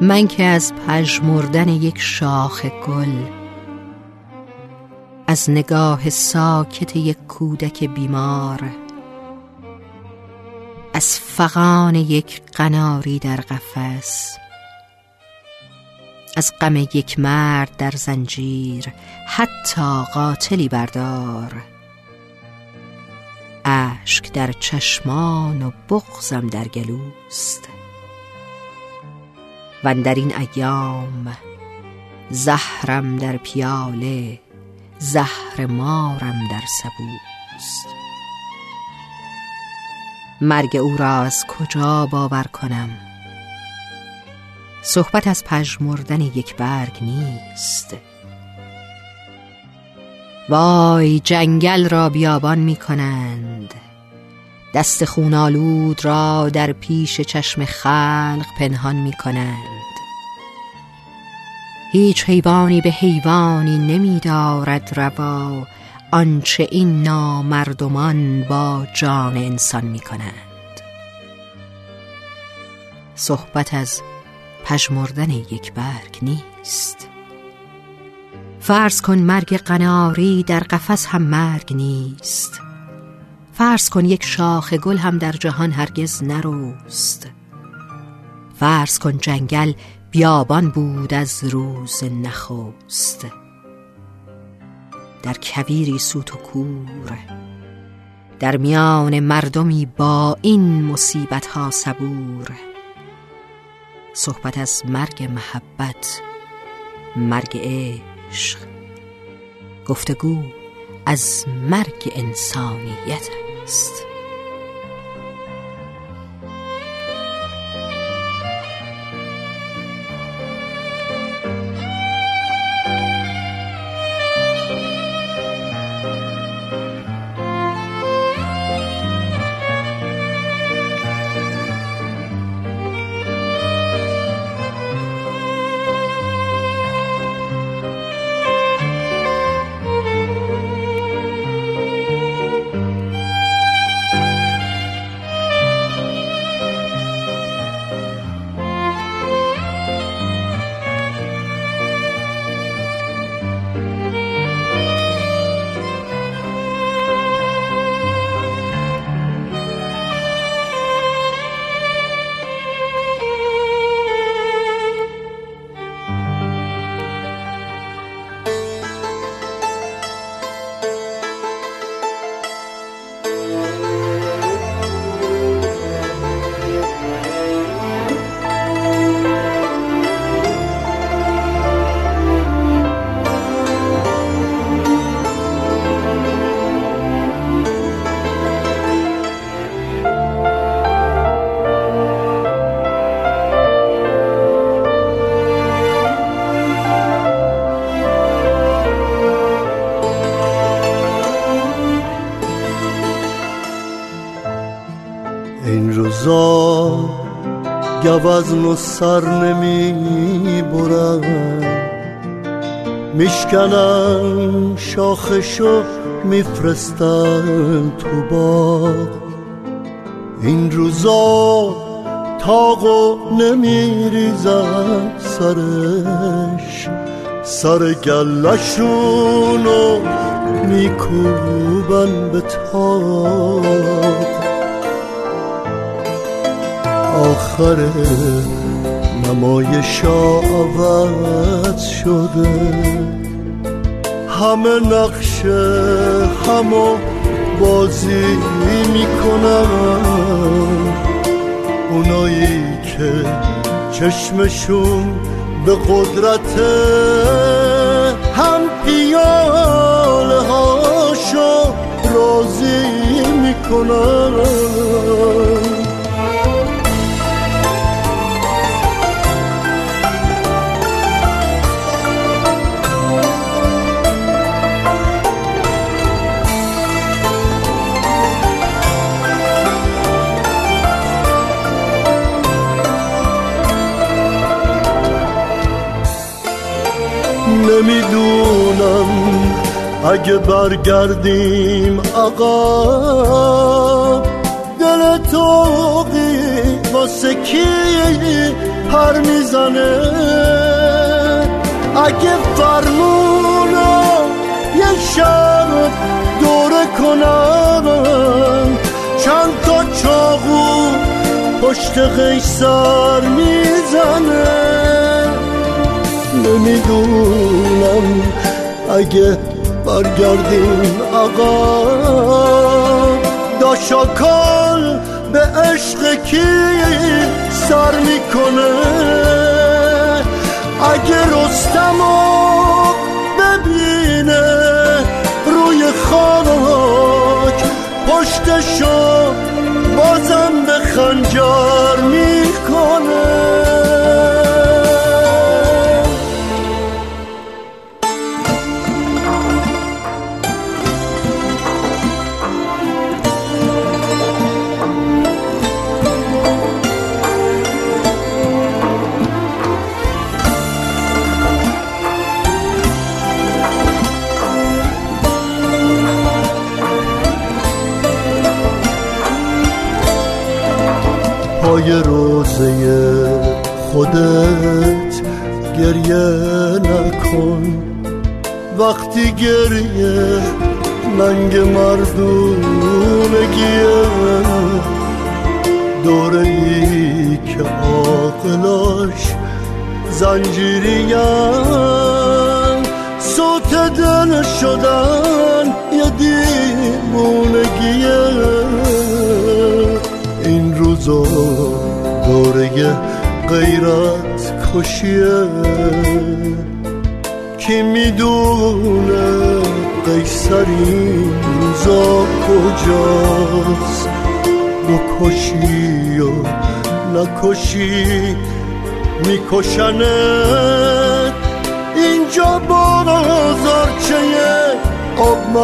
من که از پژمردن یک شاخ گل از نگاه ساکت یک کودک بیمار از فغان یک قناری در قفس از غم یک مرد در زنجیر حتی قاتلی بردار. اشک در چشمان و بغزم در گلوست. و در این ایام زهرم در پیاله زهر مارم در سبوست. مرگ او را از کجا باور کنم؟ صحبت از پژمردن یک برگ نیست. وای جنگل را بیابان می کنند دست خونالود را در پیش چشم خلق پنهان می کنند هیچ حیوانی به حیوانی نمی دارد روا آنچه این نامردمان با جان انسان می کنند صحبت از پژمردن یک برگ نیست. فرض کن مرگ قناری در قفس هم مرگ نیست. فرض کن یک شاخ گل هم در جهان هرگز نروست فرض کن جنگل بیابان بود از روز نخست. در کبیری سوت و کور در میان مردمی با این مصیبت ها صبور. صحبت از مرگ محبت مرگ عشق گفتگو از مرگ انسانیت. podcast. گوزن و سر نمی برن میشکنن شاخشو میفرستن تو باغ. این روزا تاقو نمیریزن سرش. سر گلشونو میکوبن به تاق. آخر نمایش عوض شده. همه نقشه همو بازی می‌کنن. اونایی که چشمشون به قدرت هم پیاله هاشو راضی می‌کنن. نمی‌دونم. اگه برگردیم آقا دل توقی واسه کی پر می‌زنه؟ اگه فرمونو یه شب دوره کنم چند تا چاقو پشت قیصر می‌زنه؟ نمی‌دونم اگه برگردیم آقا. داشاکال به عشق کی سر می‌کنه؟ اگه رستمو ببینه روی خاک پشتشو بازم به خنجر می‌کنه. پای روزه خودت گریه نکن. وقتی گریه ننگ مردونگیه دوره ای که عاقلاش زنجیریم صوت دل شدن یه دیوونگیه دوره غیرت کشیه کی می‌دونه قیصر این روزا کجاست؟ بکشی و نکشی؟ میکشنت اینجا بازارچه آب